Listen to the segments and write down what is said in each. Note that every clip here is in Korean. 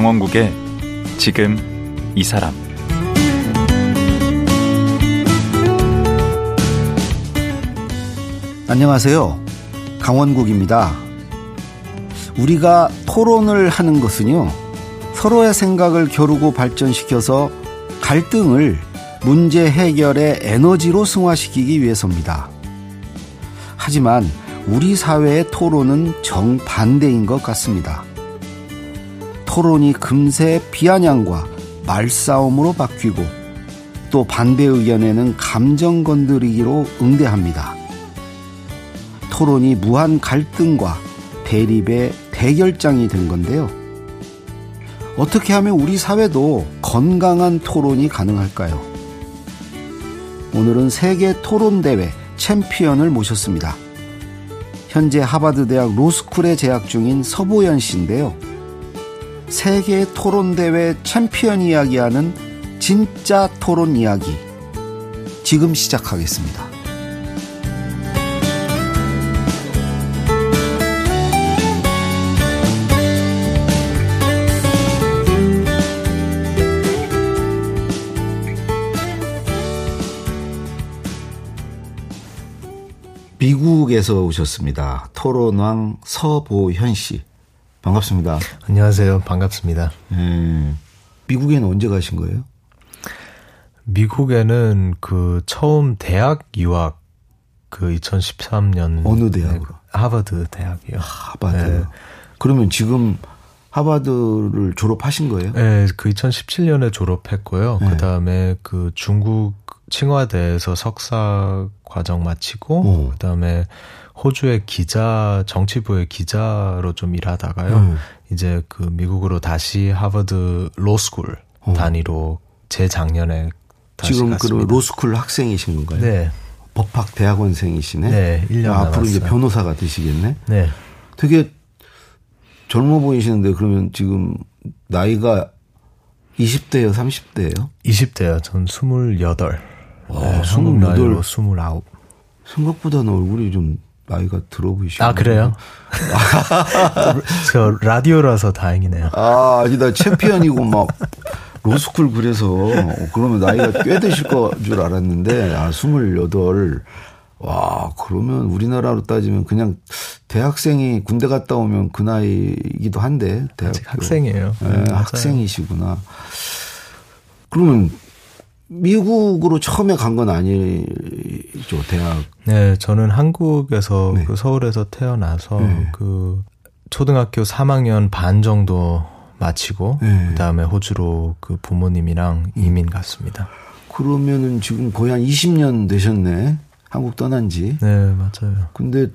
강원국의 지금 이 사람 안녕하세요. 강원국입니다. 우리가 토론을 하는 것은요, 서로의 생각을 겨루고 발전시켜서 갈등을 문제 해결의 에너지로 승화시키기 위해서입니다. 하지만 우리 사회의 토론은 정반대인 것 같습니다. 토론이 금세 비아냥과 말싸움으로 바뀌고 또 반대 의견에는 감정 건드리기로 응대합니다. 토론이 무한 갈등과 대립의 대결장이 된 건데요. 어떻게 하면 우리 사회도 건강한 토론이 가능할까요? 오늘은 세계 토론대회 챔피언을 모셨습니다. 현재 하버드대학 로스쿨에 재학 중인 서보현 씨인데요. 세계 토론 대회 챔피언 이야기하는 진짜 토론 이야기. 지금 시작하겠습니다. 미국에서 오셨습니다. 토론왕 서보현 씨. 반갑습니다. 안녕하세요. 반갑습니다. 음, 미국에는 언제 가신 거예요? 미국에는 그 처음 대학 유학 그 2013년 어느 대학으로? 네, 하버드 대학이요. 하버드. 네. 그러면 지금 하버드를 졸업하신 거예요? 네, 그 2017년에 졸업했고요. 네. 그 다음에 그 중국 칭화대에서 석사 과정 마치고 그 다음에 호주의 기자 정치부의 기자로 좀 일하다가요. 음. 이제 그 미국으로 다시 하버드 로스쿨 어. 단위로 재작년에 다시 지금 갔습니다. 그 로스쿨 학생이신 건가요? 네. 법학 대학원생이시네. 네, 1년 아, 앞으로 이제 변호사가 되시겠네. 네. 되게 젊어 보이시는데 그러면 지금 나이가 20대예요, 30대예요? 20대요. 전 28. 와, 네, 28. 29. 생각보다는 얼굴이 좀 나이가 들어 보이시네요. 아, 그래요? 저 라디오라서 다행이네요. 아, 아니다. 챔피언이고 막 로스쿨 그래서 그러면 나이가 꽤 되실 거 줄 알았는데 아, 28. 와, 그러면 우리나라로 따지면 그냥 대학생이 군대 갔다 오면 그 나이이기도 한데. 대학 학생이에요. 네, 네, 학생이시구나. 그러면 미국으로 처음에 간 건 아니죠, 대학. 네, 저는 한국에서 네. 그 서울에서 태어나서 네. 그 초등학교 3학년 반 정도 마치고 네. 그다음에 호주로 그 부모님이랑 이민 갔습니다. 그러면은 지금 거의 한 20년 되셨네. 한국 떠난 지. 네, 맞아요. 근데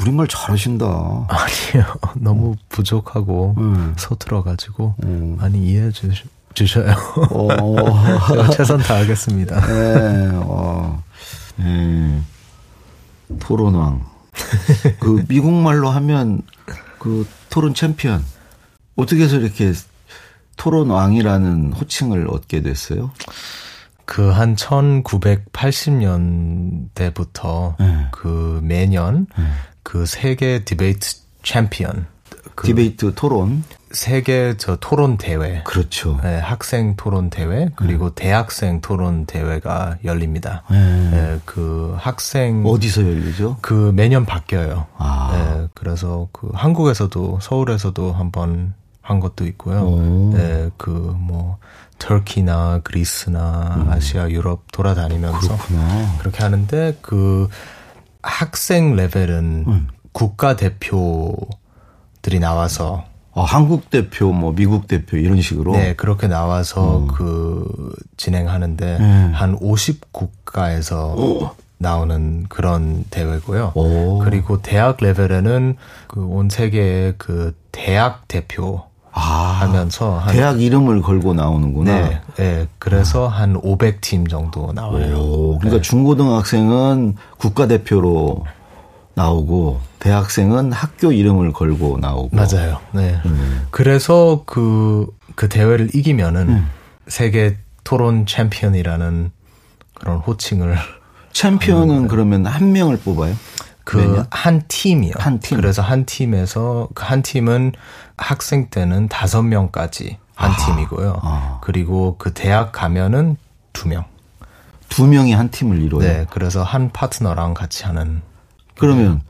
우리말 잘하신다. 아니요. 너무 부족하고 네. 서툴어 가지고 음. 많이 이해해 주시 주셔요. 어. 최선 다하겠습니다. 네, 어. 음, 토론왕. 그 미국 말로 하면 그 토론 챔피언. 어떻게 해서 이렇게 토론왕이라는 호칭을 얻게 됐어요? 그 한 1980년대부터 네. 그 매년 네. 그 세계 debate 챔피언 그 디베이트 토론 세계 저 토론 대회 그렇죠. 네, 학생 토론 대회 그리고 네. 대학생 토론 대회가 열립니다. 네. 네. 그 학생 어디서 열리죠? 그 매년 바뀌어요. 아. 네, 그래서 그 한국에서도 서울에서도 한번 한 것도 있고요. 네, 그뭐 터키나 그리스나 음. 아시아 유럽 돌아다니면서 그렇구나. 그렇게 하는데 그 학생 레벨은 음. 국가 대표 들이 나와서 어, 한국 대표, 뭐 미국 대표 이런 식으로 네 그렇게 나와서 음. 그 진행하는데 음. 한 50국가에서 오. 나오는 그런 대회고요. 오. 그리고 대학 레벨에는 그 온 세계의 그 대학 대표 아, 하면서 대학 이름을 걸고 나오는구나. 네, 네 그래서 아. 한 500팀 정도 나와요. 오, 그러니까 네. 중고등학생은 국가 대표로 나오고 대학생은 학교 이름을 걸고 나오고 맞아요. 네. 음. 그래서 그그 그 대회를 이기면은 음. 세계 토론 챔피언이라는 그런 호칭을 챔피언은 그러면 한 명을 뽑아요? 그 한 팀이요. 한 팀. 그래서 한 팀에서 그 한 팀은 학생 때는 다섯 명까지 한 아, 팀이고요. 아. 그리고 그 대학 가면은 두 명. 두 명이 한 팀을 이뤄요. 네, 그래서 한 파트너랑 같이 하는. 그러면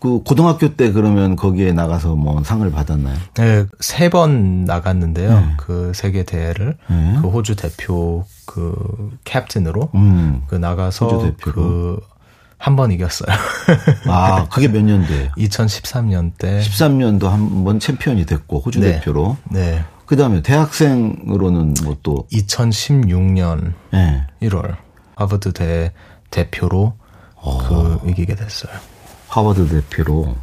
그 고등학교 때 그러면 거기에 나가서 뭐 상을 받았나요? 네, 세 번 나갔는데요. 네. 그 세계 대회를 네. 그 호주 대표 그 캡틴으로 음, 그 나가서 그 한 번 이겼어요. 아, 그게 몇 년대예요? 2013년 때. 13년도 한 번 챔피언이 됐고 호주 네. 대표로. 네. 그다음에 대학생으로는 뭐 또 2016년 네. 1월 하버드 대 대표로 어. 그 이기게 됐어요. 하버드 대표로.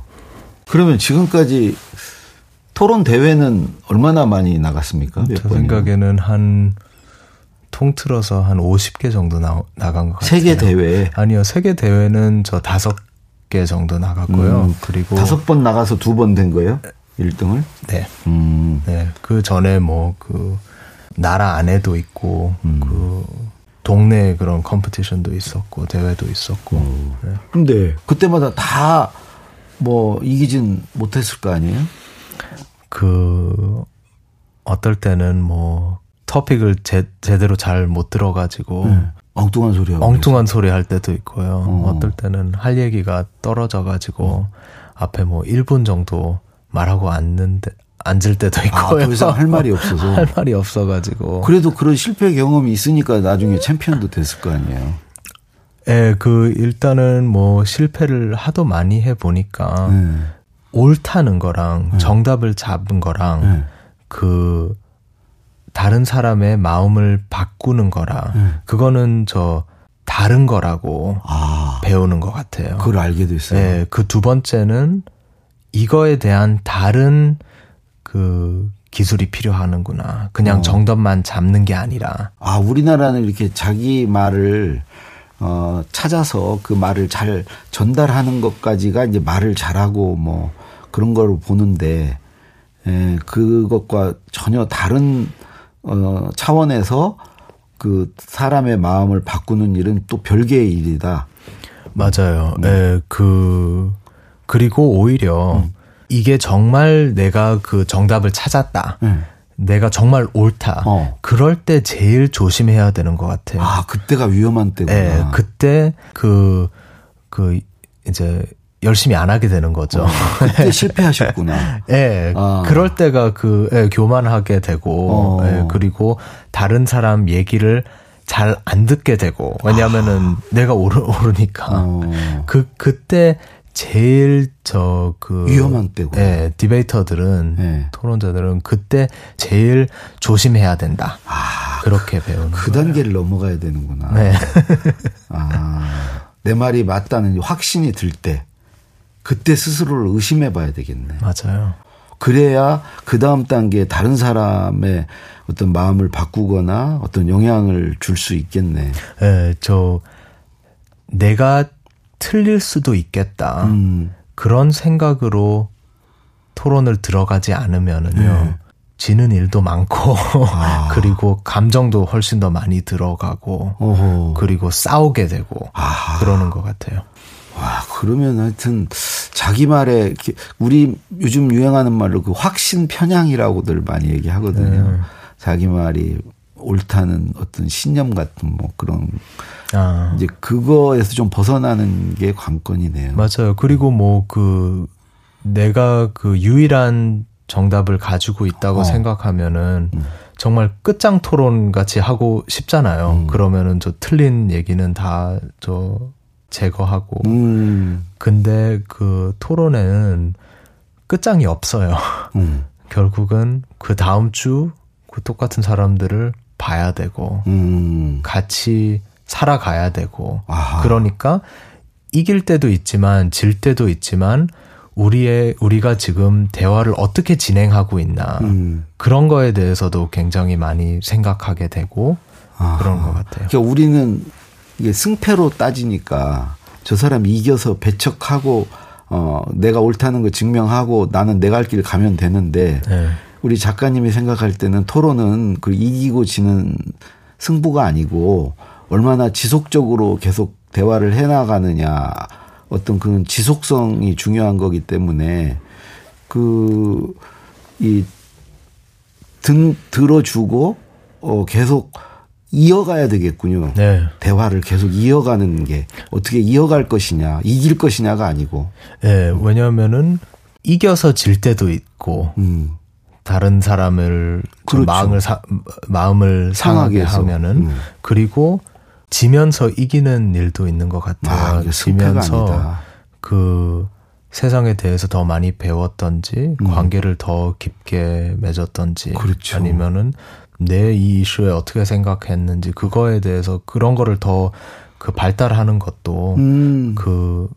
그러면 지금까지 토론 대회는 얼마나 많이 나갔습니까? 제 생각에는 한 통틀어서 한 50개 정도 나, 나간 것 같아요. 세계 대회? 아니요, 세계 대회는 저 다섯 개 정도 나갔고요. 음, 그리고 다섯 번 나가서 두 번 된 거예요? 1등을? 네. 음. 네. 그 전에 뭐 그 나라 안에도 있고 음. 그 동네 그런 컴피티션도 있었고 대회도 있었고. 음. 네. 근데 그때마다 다 뭐 이기진 못했을 거 아니에요? 그 어떨 때는 뭐 토픽을 제, 제대로 잘 못 들어가지고 네. 엉뚱한 소리 하고 엉뚱한 소리 할 때도 있고요. 어. 어떨 때는 할 얘기가 떨어져가지고 어. 앞에 뭐 1분 정도 말하고 앉는데 앉을 때도 있고요. 아, 더 이상 할 말이 없어서. 할 말이 없어가지고. 그래도 그런 실패 경험이 있으니까 나중에 챔피언도 됐을 거 아니에요. 예, 그 일단은 뭐 실패를 하도 많이 해 보니까 네. 옳다는 거랑 네. 정답을 잡은 거랑 네. 그 다른 사람의 마음을 바꾸는 거라 네. 그거는 저 다른 거라고 아, 배우는 것 같아요. 그걸 알게 됐어요. 예, 그 두 번째는 이거에 대한 다른 그 기술이 필요하는구나. 그냥 어. 정답만 잡는 게 아니라. 아, 우리나라는 이렇게 자기 말을 어, 찾아서 그 말을 잘 전달하는 것까지가 이제 말을 잘하고 뭐 그런 걸 보는데, 에, 예, 그것과 전혀 다른, 어, 차원에서 그 사람의 마음을 바꾸는 일은 또 별개의 일이다. 맞아요. 네. 예, 그, 그리고 오히려 음. 이게 정말 내가 그 정답을 찾았다. 음. 내가 정말 옳다. 어. 그럴 때 제일 조심해야 되는 것 같아요. 아, 그때가 위험한 때구나. 네, 그때 그, 그, 이제 열심히 안 하게 되는 거죠. 어, 그때 실패하셨구나. 예. 네, 아. 그럴 때가 그, 예, 교만하게 되고, 어. 예, 그리고 다른 사람 얘기를 잘 안 듣게 되고, 왜냐면은 아. 내가 오르, 오르니까. 어. 그, 그때 제일 저 그 위험한 때고. 예, 디베이터들은 네. 토론자들은 그때 제일 조심해야 된다. 아, 그렇게 배우는 그 거예요. 단계를 넘어가야 되는구나. 네. 아, 내 말이 맞다는 확신이 들 때 그때 스스로를 의심해 봐야 되겠네. 맞아요. 그래야 그 다음 단계에 다른 사람의 어떤 마음을 바꾸거나 어떤 영향을 줄 수 있겠네. 예, 저 내가 틀릴 수도 있겠다. 음. 그런 생각으로 토론을 들어가지 않으면은요. 네. 지는 일도 많고 아. 그리고 감정도 훨씬 더 많이 들어가고 어허. 그리고 싸우게 되고 아. 그러는 것 같아요. 와 그러면 하여튼 자기 말에 우리 요즘 유행하는 말로 그 확신 편향이라고들 많이 얘기하거든요. 네. 자기 말이 옳다는 어떤 신념 같은 뭐 그런 아. 이제 그거에서 좀 벗어나는 게 관건이네요. 맞아요. 그리고 뭐 그 내가 그 유일한 정답을 가지고 있다고 어. 생각하면은 음. 정말 끝장 토론 같이 하고 싶잖아요. 음. 그러면은 저 틀린 얘기는 다 저 제거하고. 음. 근데 그 토론에는 끝장이 없어요. 음. 결국은 그 다음 주 그 똑같은 사람들을 봐야 되고 음. 같이 살아가야 되고 아하. 그러니까 이길 때도 있지만 질 때도 있지만 우리의 우리가 지금 대화를 어떻게 진행하고 있나 음. 그런 거에 대해서도 굉장히 많이 생각하게 되고 아하. 그런 것 같아요. 그러니까 우리는 이게 승패로 따지니까 저 사람이 이겨서 배척하고 어 내가 옳다는 걸 증명하고 나는 내 갈 길 가면 되는데 네. 우리 작가님이 생각할 때는 토론은 그 이기고 지는 승부가 아니고 얼마나 지속적으로 계속 대화를 해 나가느냐 어떤 그런 지속성이 중요한 거기 때문에 그 이 등 들어주고 어 계속 이어가야 되겠군요. 네. 대화를 계속 이어가는 게 어떻게 이어갈 것이냐, 이길 것이냐가 아니고. 예, 왜냐하면은 이겨서 질 때도 있고 음. 다른 사람을 좀 그렇죠. 마음을 사, 마음을 상하게 상하게. 하면은 음. 그리고 지면서 이기는 일도 있는 것 아, 같아요. 승패가 지면서. 그 세상에 대해서 더 많이 배웠던지 관계를 더 깊게 맺었던지 음. 그렇죠. 아니면은 내 이 이슈에 어떻게 생각했는지 그거에 대해서 그런 거를 더 그 발달하는 것도 음. 그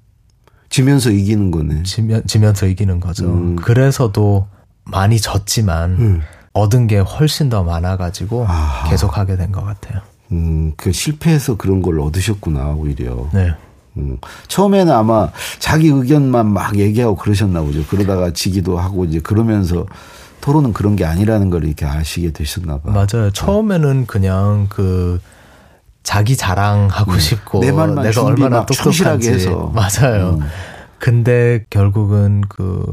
지면서 이기는 거네. 지면, 지면서 이기는 거죠. 음. 그래서도 많이 졌지만 음. 얻은 게 훨씬 더 많아가지고 아하. 계속 하게 된 것 같아요. 음, 그 실패해서 그런 걸 얻으셨구나, 오히려. 네. 음, 처음에는 아마 자기 의견만 막 얘기하고 그러셨나 보죠. 그러다가 지기도 하고 이제 그러면서 토론은 그런 게 아니라는 걸 이렇게 아시게 되셨나 봐. 맞아요. 처음에는 그냥 그 자기 자랑하고 싶고 음. 내 말만 내가 얼마나 똑똑한지 해서. 맞아요. 음. 근데 결국은 그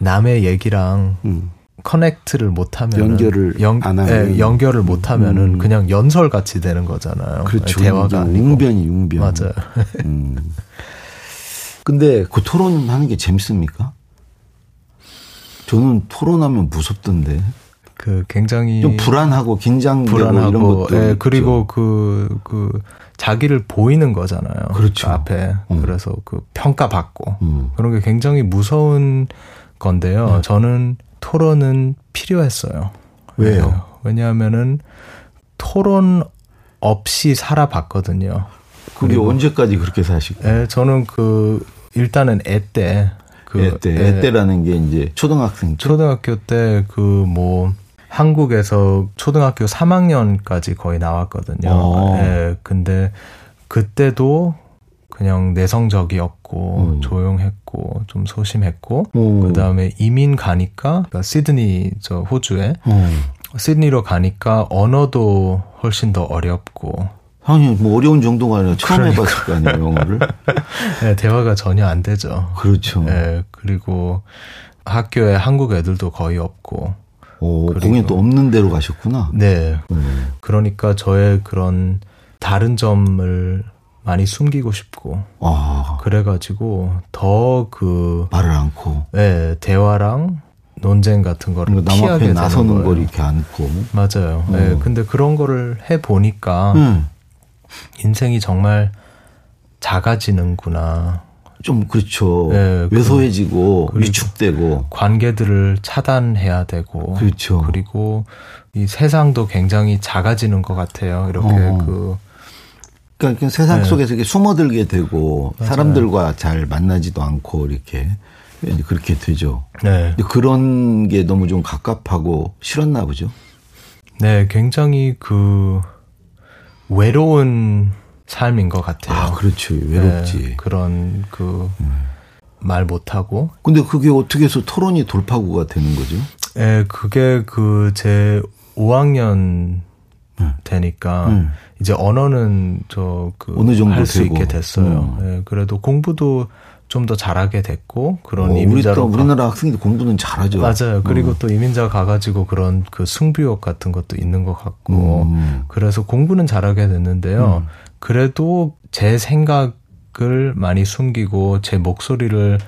남의 얘기랑 음. 커넥트를 못하면 연결을 안 하면. 연결을 못하면은 음. 그냥 연설 같이 되는 거잖아요. 그렇죠. 대화가 아니고 웅변이 웅변. 맞아요. 음. 근데 그 토론하는 게 재밌습니까? 저는 토론하면 무섭던데. 그 굉장히 좀 불안하고 긴장되고 이런 불안하고 것도. 예. 그리고 그, 그, 자기를 보이는 거잖아요. 그렇죠. 그 앞에. 음. 그래서 그 평가받고. 음. 그런 게 굉장히 무서운 건데요. 네. 저는 토론은 필요했어요. 왜요? 예, 왜냐하면은 토론 없이 살아봤거든요. 그게 언제까지 그렇게 사시고? 예, 저는 그, 일단은 애 때, 그, 애때, 예, 애때라는 게 이제 초등학생 때. 초등학교 때 그 뭐 한국에서 초등학교 3학년까지 거의 나왔거든요. 어. 예. 근데 그때도 그냥 내성적이었고 음. 조용했고 좀 소심했고 오. 그다음에 이민 가니까 그러니까 시드니 저 호주에 어. 시드니로 가니까 언어도 훨씬 더 어렵고 아니, 뭐 어려운 정도가 아니라 처음 그러니까. 해봤을 거 아니에요, 영어를. 예, 대화가 전혀 안 되죠. 그렇죠. 예, 그리고 학교에 한국 애들도 거의 없고 오, 거긴 또 없는 데로 가셨구나. 네. 음. 그러니까 저의 그런 다른 점을 많이 숨기고 싶고 아, 그래가지고 더 그 말을 않고. 예, 대화랑 논쟁 같은 거를 그러니까 남 피하게 앞에 나서는. 걸 이렇게 안고. 맞아요. 어. 예, 근데 그런 거를 해 보니까 음. 인생이 정말 작아지는구나. 좀 그렇죠. 네, 왜소해지고 그리고- 위축되고. 관계들을 차단해야 되고 그렇죠. 그리고 이 세상도 굉장히 작아지는 것 같아요. 이렇게 어. 그 그러니까 세상 네. 속에서 이렇게 숨어들게 되고 맞아요. 사람들과 잘 만나지도 않고 이렇게 그렇게 되죠. 네. 그런 게 너무 좀 갑갑하고 싫었나 보죠. 네, 굉장히 그 외로운 삶인 것 같아요. 아, 그렇죠. 외롭지. 음. 네, 그런 그말 못하고. 근데 그게 어떻게 해서 토론이 돌파구가 되는 거죠? 예, 그게 그 제 5학년 되니까 음. 이제 언어는 저그 어느 정도 할수 되고. 있게 됐어요. 예, 그래도 공부도 좀 더 잘하게 됐고 그런 어, 이민자로 가- 우리나라 학생들 공부는 잘하죠. 맞아요. 그리고 어. 또 이민자 가가지고 그런 그 승부욕 같은 것도 있는 것 같고 음. 그래서 공부는 잘하게 됐는데요. 그래도 제 생각을 많이 숨기고 제 목소리를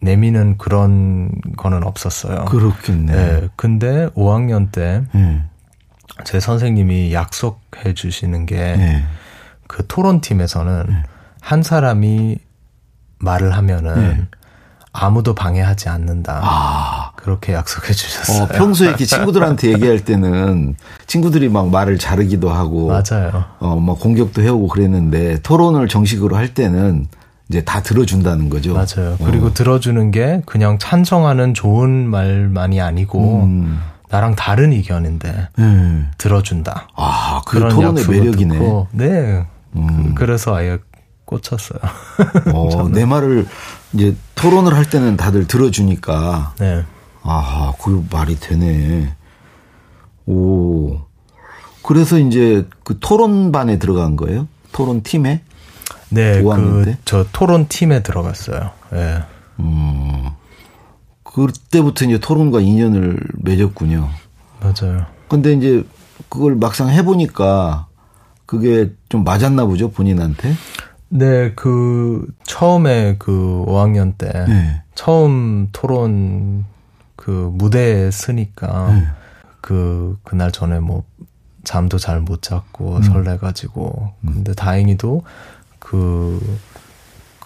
내미는 그런 거는 없었어요. 그렇겠네. 네. 근데 5학년 때 제 예. 선생님이 약속해 주시는 게그 예. 토론팀에서는 한 사람이 말을 하면은 네. 아무도 방해하지 않는다. 아. 그렇게 약속해 주셨어요. 어, 평소에 이렇게 친구들한테 얘기할 때는 친구들이 막 말을 자르기도 하고 맞아요. 어, 막 공격도 해오고 그랬는데 토론을 정식으로 할 때는 이제 다 들어준다는 거죠. 맞아요. 어. 그리고 들어주는 게 그냥 찬성하는 좋은 말만이 아니고 음. 나랑 다른 의견인데 예. 들어준다. 아, 그 그런 토론의 매력이네. 듣고, 네. 음. 그, 래서 아예 꽂혔어요. 어, 내 말을 이제 토론을 할 때는 다들 들어주니까 네. 아, 그 말이 되네. 오. 그래서 이제 그 토론반에 들어간 거예요? 토론 팀에? 네, 그, 저 토론 팀에 들어갔어요. 예. 음. 그때부터 이제 토론과 인연을 맺었군요. 맞아요. 근데 이제 그걸 막상 해보니까 그게 좀 맞았나 보죠, 본인한테? 네, 그, 처음에 그 5학년 때, 네. 처음 토론 그 무대에 쓰니까, 네. 그, 그날 전에 뭐, 잠도 잘 못 잤고, 음. 설레가지고, 음. 근데 다행히도 그,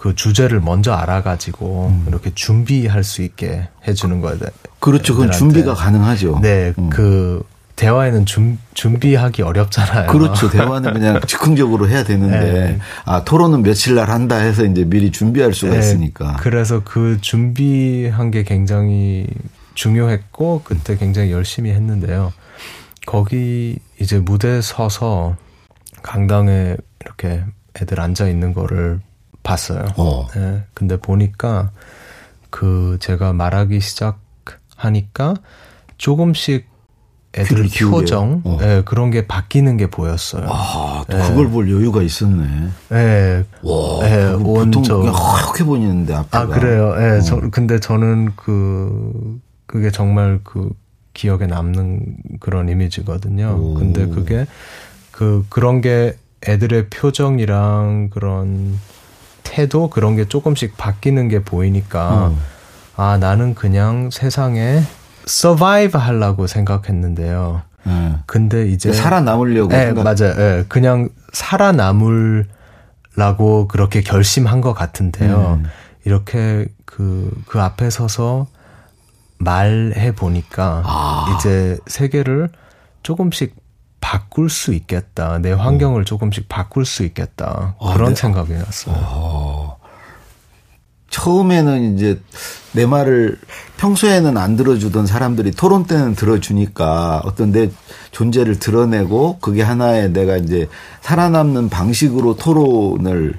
그 주제를 먼저 알아가지고 음. 이렇게 준비할 수 있게 해주는 거예요. 그렇죠. 그건 준비가 가능하죠. 네, 음. 그 대화에는 준, 준비하기 어렵잖아요. 그렇죠. 대화는 그냥 즉흥적으로 해야 되는데 네. 아 토론은 며칠 날 한다 해서 이제 미리 준비할 수가 네. 있으니까. 그래서 그 준비한 게 굉장히 중요했고 그때 굉장히 열심히 했는데요. 거기 이제 무대에 서서 강당에 이렇게 애들 앉아 있는 거를 봤어요. 어. 네, 근데 보니까 그 제가 말하기 시작하니까 조금씩 애들 표정 어. 네, 그런 게 바뀌는 게 보였어요. 아, 또 네. 그걸 볼 여유가 있었네. 네. 와, 네, 보통 저, 그냥 하얗게 보이는데 앞에가. 아 그래요. 네, 어. 저, 근데 저는 그 그게 정말 그 기억에 남는 그런 이미지거든요. 오. 근데 그게 그 그런 게 애들의 표정이랑 그런 태도 그런 게 조금씩 바뀌는 게 보이니까 음. 아 나는 그냥 세상에 서바이브 하려고 생각했는데요. 음. 근데 이제 살아남으려고 네, 생각... 맞아요. 네, 그냥 살아남으려고 그렇게 결심한 것 같은데요. 음. 이렇게 그그 그 앞에 서서 말해 보니까 아. 이제 세계를 조금씩 바꿀 수 있겠다. 내 환경을 어. 조금씩 바꿀 수 있겠다. 아, 그런 네. 생각이 났어요. 어. 처음에는 이제 내 말을 평소에는 안 들어주던 사람들이 토론 때는 들어주니까 어떤 내 존재를 드러내고 그게 하나의 내가 이제 살아남는 방식으로 토론을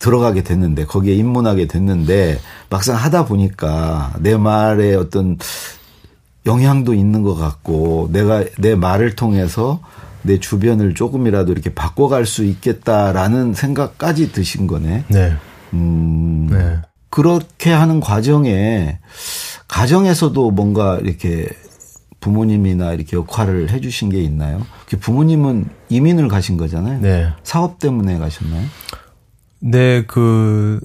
들어가게 됐는데 거기에 입문하게 됐는데 막상 하다 보니까 내 말에 어떤 영향도 있는 것 같고 내가 내 말을 통해서 내 주변을 조금이라도 이렇게 바꿔갈 수 있겠다라는 생각까지 드신 거네. 네. 음. 네. 그렇게 하는 과정에 가정에서도 뭔가 이렇게 부모님이나 이렇게 역할을 해주신 게 있나요? 그 부모님은 이민을 가신 거잖아요. 네. 사업 때문에 가셨나요? 네, 그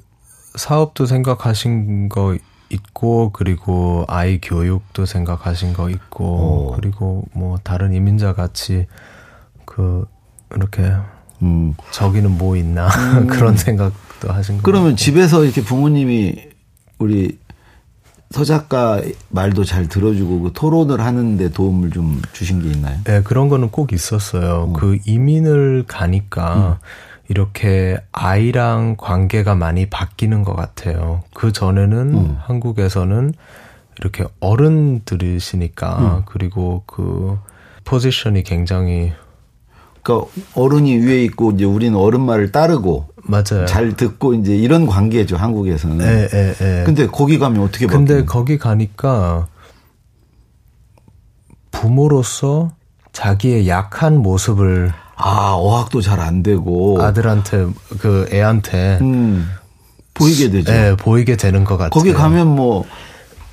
사업도 생각하신 거 있고 그리고 아이 교육도 생각하신 거 있고 오. 그리고 뭐 다른 이민자 같이 그 이렇게 음. 저기는 뭐 있나 음. 그런 생각 도 하신 거 그러면 집에서 이렇게 부모님이 우리 서 작가 말도 잘 들어주고 그 토론을 하는데 도움을 좀 주신 게 있나요? 네, 그런 거는 꼭 있었어요. 음. 그 이민을 가니까 음. 이렇게 아이랑 관계가 많이 바뀌는 것 같아요. 그 전에는 음. 한국에서는 이렇게 어른들이시니까 음. 그리고 그 포지션이 굉장히 그러니까 어른이 위에 있고 이제 우리는 어른 말을 따르고 맞아요. 잘 듣고 이제 이런 관계죠 한국에서는. 예, 예, 예. 근데 거기 가면 어떻게 바뀌는? 근데 거기 가니까 부모로서 자기의 약한 모습을 아 어학도 잘 안 되고 아들한테 그 애한테 음, 보이게 되죠. 네, 보이게 되는 것 같아요. 거기 가면 뭐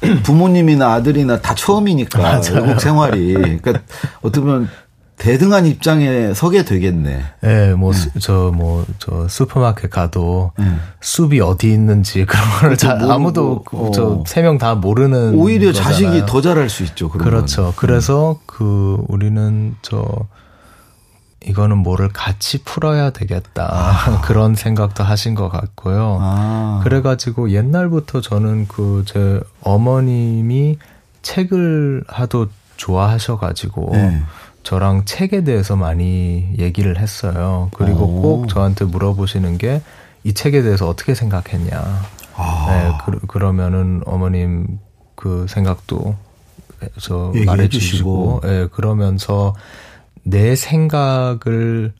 부모님이나 아들이나 다 처음이니까 외국 생활이 그러니까 어떻게 보면 대등한 입장에 서게 되겠네. 네, 뭐, 네. 저, 뭐, 저, 슈퍼마켓 가도, 네. 숲이 어디 있는지 그런 걸 잘, 아무도, 어. 저세 명 다 모르는. 오히려 거잖아요. 자식이 더 잘할 수 있죠, 그렇죠. 건. 그래서 음. 그, 우리는 저, 이거는 뭐를 같이 풀어야 되겠다. 아. 그런 생각도 하신 것 같고요. 아. 그래가지고 옛날부터 저는 그 제 어머님이 책을 하도 좋아하셔가지고 네. 저랑 책에 대해서 많이 얘기를 했어요. 그리고 오. 꼭 저한테 물어보시는 게 이 책에 대해서 어떻게 생각했냐. 아. 네, 그, 러면은 어머님 그 생각도 저 말해 주시고, 예, 네, 그러면서 내 생각을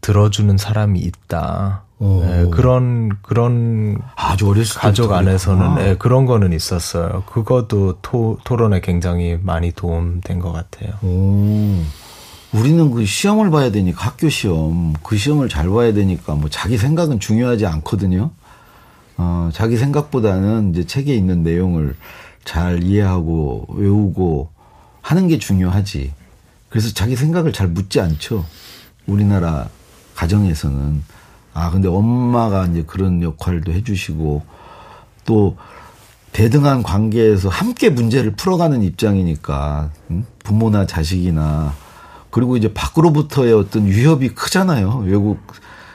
들어주는 사람이 있다. 네, 그런 그런 아주 어렸을 가족 안에서는 네, 그런 거는 있었어요. 그것도 토, 토론에 굉장히 많이 도움된 것 같아요. 오. 우리는 그 시험을 봐야 되니까 학교 시험 그 시험을 잘 봐야 되니까 뭐 자기 생각은 중요하지 않거든요. 어, 자기 생각보다는 이제 책에 있는 내용을 잘 이해하고 외우고 하는 게 중요하지. 그래서 자기 생각을 잘 묻지 않죠. 우리나라 가정에서는. 아, 근데 엄마가 이제 그런 역할도 해주시고 또 대등한 관계에서 함께 문제를 풀어가는 입장이니까 음? 부모나 자식이나 그리고 이제 밖으로부터의 어떤 위협이 크잖아요. 외국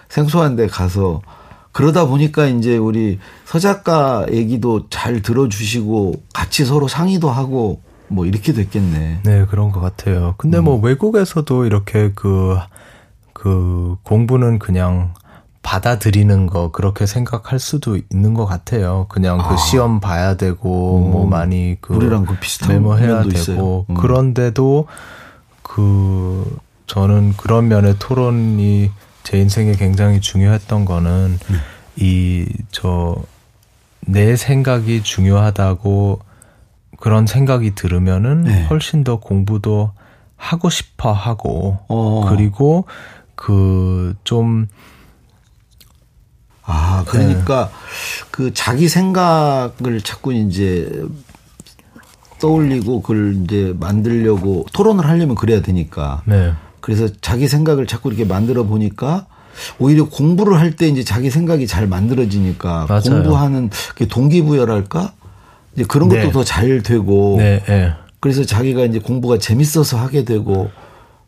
생소한 데 가서 그러다 보니까 이제 우리 서작가 얘기도 잘 들어주시고 같이 서로 상의도 하고 뭐 이렇게 됐겠네. 네, 그런 것 같아요. 근데 뭐 음. 뭐 외국에서도 이렇게 그, 그 공부는 그냥 받아들이는 거 그렇게 생각할 수도 있는 것 같아요. 그냥 그 아. 시험 봐야 되고 음. 뭐 많이 그 우리랑 그 비슷한 메모해야 되고 음. 그런데도 그 저는 그런 면의 토론이 제 인생에 굉장히 중요했던 거는 음. 이저 내 생각이 중요하다고 그런 생각이 들으면은 네. 훨씬 더 공부도 하고 싶어 하고 어. 그리고 그좀 아, 그러니까 네. 그 자기 생각을 자꾸 이제 떠올리고 그걸 이제 만들려고 토론을 하려면 그래야 되니까. 네. 그래서 자기 생각을 자꾸 이렇게 만들어 보니까 오히려 공부를 할 때 이제 자기 생각이 잘 만들어지니까 맞아요. 공부하는 동기부여랄까? 이제 그런 것도 네. 더잘 되고. 네, 네. 그래서 자기가 이제 공부가 재밌어서 하게 되고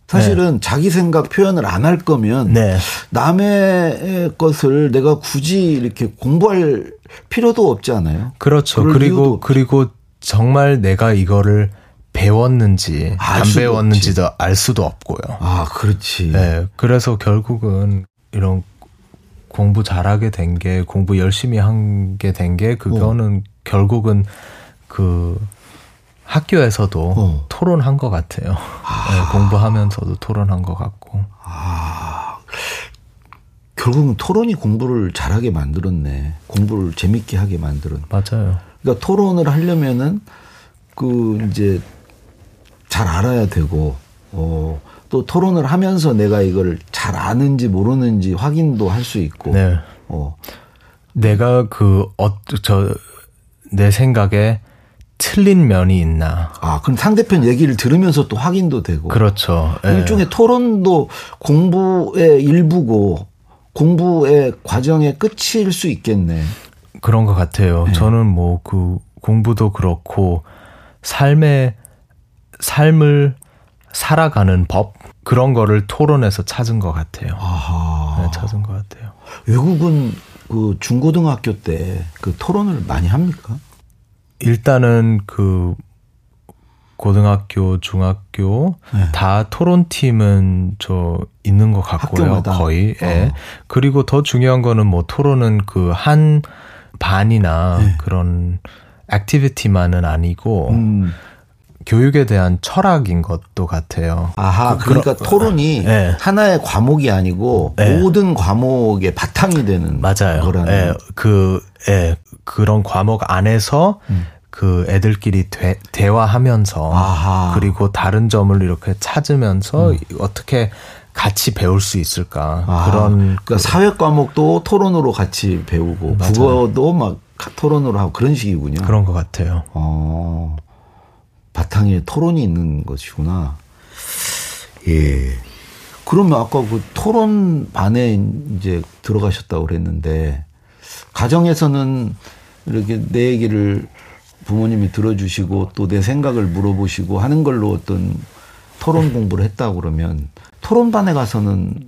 사실은 네. 자기 생각 표현을 안 할 거면 네. 남의 것을 내가 굳이 이렇게 공부할 필요도 없지 않아요. 그렇죠. 그리고 그리고 정말 내가 이거를 배웠는지 안 배웠는지도 없지. 알 수도 없고요. 아, 그렇지. 네. 그래서 결국은 이런 공부 잘하게 된 게 공부 열심히 한 게 된게 그거는 어. 결국은 그 학교에서도 어. 토론한 것 같아요. 아. 네, 공부하면서도 토론한 것 같고. 아. 결국은 토론이 공부를 잘하게 만들었네. 공부를 재밌게 하게 만들었네. 맞아요. 그러니까 토론을 하려면은 그 이제 잘 알아야 되고 어, 또 토론을 하면서 내가 이걸 잘 아는지 모르는지 확인도 할 수 있고. 네. 어. 내가 그, 어, 저, 내 생각에 틀린 면이 있나. 아, 그럼 상대편 얘기를 들으면서 또 확인도 되고. 그렇죠. 예. 일종의 토론도 공부의 일부고 공부의 과정의 끝일 수 있겠네. 그런 것 같아요. 네. 저는 뭐 그 공부도 그렇고 삶의 삶을 살아가는 법 그런 거를 토론에서 찾은 것 같아요. 아하. 네, 찾은 것 같아요. 외국은 그 중고등학교 때 그 토론을 많이 합니까? 일단은 그 고등학교, 중학교 네. 다 토론팀은 저 있는 것 같고요. 학교마다. 거의. 예. 어. 예. 그리고 더 중요한 거는 뭐 토론은 그 한 반이나 네. 그런 액티비티만은 아니고 음. 교육에 대한 철학인 것도 같아요. 아하, 그, 러니까 토론이 네. 하나의 과목이 아니고 네. 모든 과목의 바탕이 되는 맞아요. 거라는. 네. 그, 예, 그런 과목 안에서 음. 그 애들끼리 대, 대화하면서 아하. 그리고 다른 점을 이렇게 찾으면서 음. 어떻게 같이 배울 수 있을까 아, 그런 그러니까 그, 사회 과목도 토론으로 같이 배우고 맞아요. 국어도 막 토론으로 하고 그런 식이군요. 그런 것 같아요. 어, 바탕에 토론이 있는 것이구나. 예. 그러면 아까 그 토론 반에 이제 들어가셨다고 그랬는데 가정에서는 이렇게 내 얘기를 부모님이 들어주시고 또 내 생각을 물어보시고 하는 걸로 어떤 토론 공부를 했다 그러면 토론반에 가서는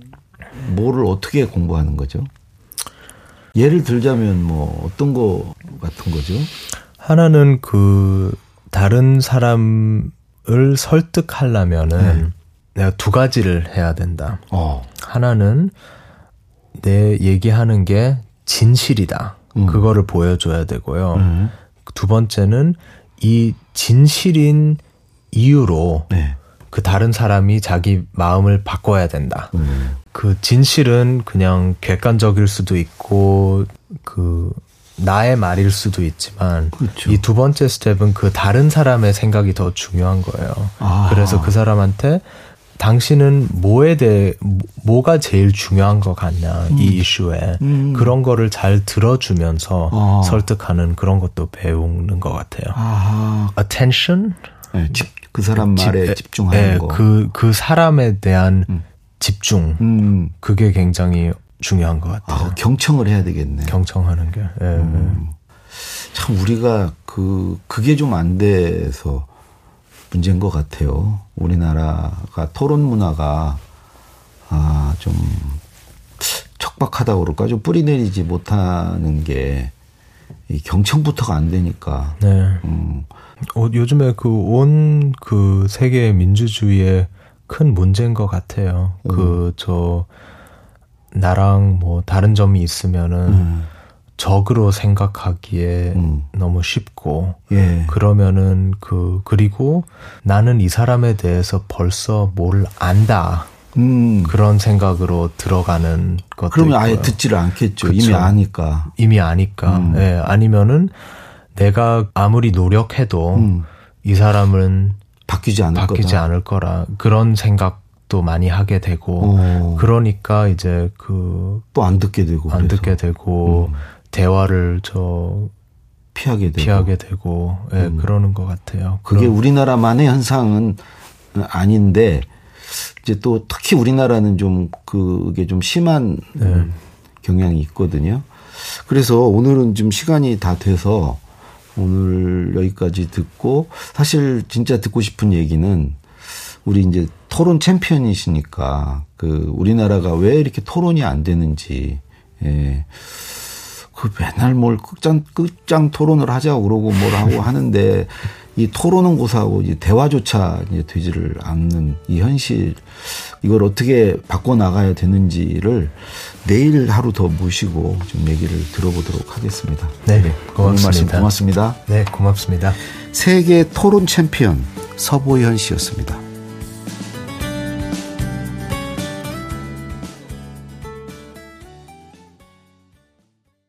뭐를 어떻게 공부하는 거죠? 예를 들자면 뭐 어떤 거 같은 거죠? 하나는 그 다른 사람을 설득하려면은 네. 내가 두 가지를 해야 된다. 어. 하나는 내 얘기하는 게 진실이다. 음. 그거를 보여줘야 되고요. 음. 두 번째는 이 진실인 이유로 네. 그 다른 사람이 자기 마음을 바꿔야 된다. 음. 그 진실은 그냥 객관적일 수도 있고 그 나의 말일 수도 있지만 그렇죠. 이두 번째 스텝은 그 다른 사람의 생각이 더 중요한 거예요. 아. 그래서 그 사람한테 당신은 뭐에 대해 뭐가 제일 중요한 것 같냐 음. 이 이슈에 음. 그런 거를 잘 들어주면서 아. 설득하는 그런 것도 배우는 것 같아요. 아. attention 네, 집, 그 사람 말에 집, 집중하는 네, 거. 그그 그 사람에 대한 음. 집중 음. 그게 굉장히 중요한 것 같아요. 아, 경청을 해야 되겠네. 경청하는 게. 예. 음. 참 우리가 그 그게 좀 안 돼서 문제인 것 같아요. 우리나라가 토론 문화가 아, 좀 척박하다고 그럴까? 좀 뿌리 내리지 못하는 게 이 경청부터가 안 되니까. 네. 음. 어, 요즘에 그 온그 그 세계 민주주의의 큰 문제인 것 같아요. 음. 그저 나랑 뭐 다른 점이 있으면은 음. 적으로 생각하기에 음. 너무 쉽고 예. 그러면은 그 그리고 나는 이 사람에 대해서 벌써 뭘 안다 음. 그런 생각으로 들어가는 것도 그러면. 아예 듣지를 않겠죠 그쵸? 이미 아니까 이미 아니까 음. 예 아니면은 내가 아무리 노력해도 음. 이 사람은 바뀌지 않을 바뀌지 거다. 않을 거라 그런 생각도 많이 하게 되고 오. 어. 그러니까 이제 그 또 안 듣게 되고 안 그래서. 듣게 되고 음. 대화를 저 피하게 되고 피하게 되고 예, 음. 그러는 것 같아요. 그게. 우리나라만의 현상은 아닌데 이제 또 특히 우리나라는 좀 그게 좀 심한 네. 경향이 있거든요. 그래서 오늘은 좀 시간이 다 돼서 오늘 여기까지 듣고 사실 진짜 듣고 싶은 얘기는 우리 이제 토론 챔피언이시니까 그 우리나라가 왜 이렇게 토론이 안 되는지 예. 그 맨날 뭘 끝장 끝장 토론을 하자고 그러고 뭘 하고 하는데 이 토론은 고사하고 이제 대화조차 이제 되지를 않는 이 현실 이걸 어떻게 바꿔 나가야 되는지를 내일 하루 더 모시고 좀 얘기를 들어보도록 하겠습니다. 네, 네 고맙습니다. 고맙습니다. 네, 고맙습니다. 세계 토론 챔피언 서보현 씨였습니다.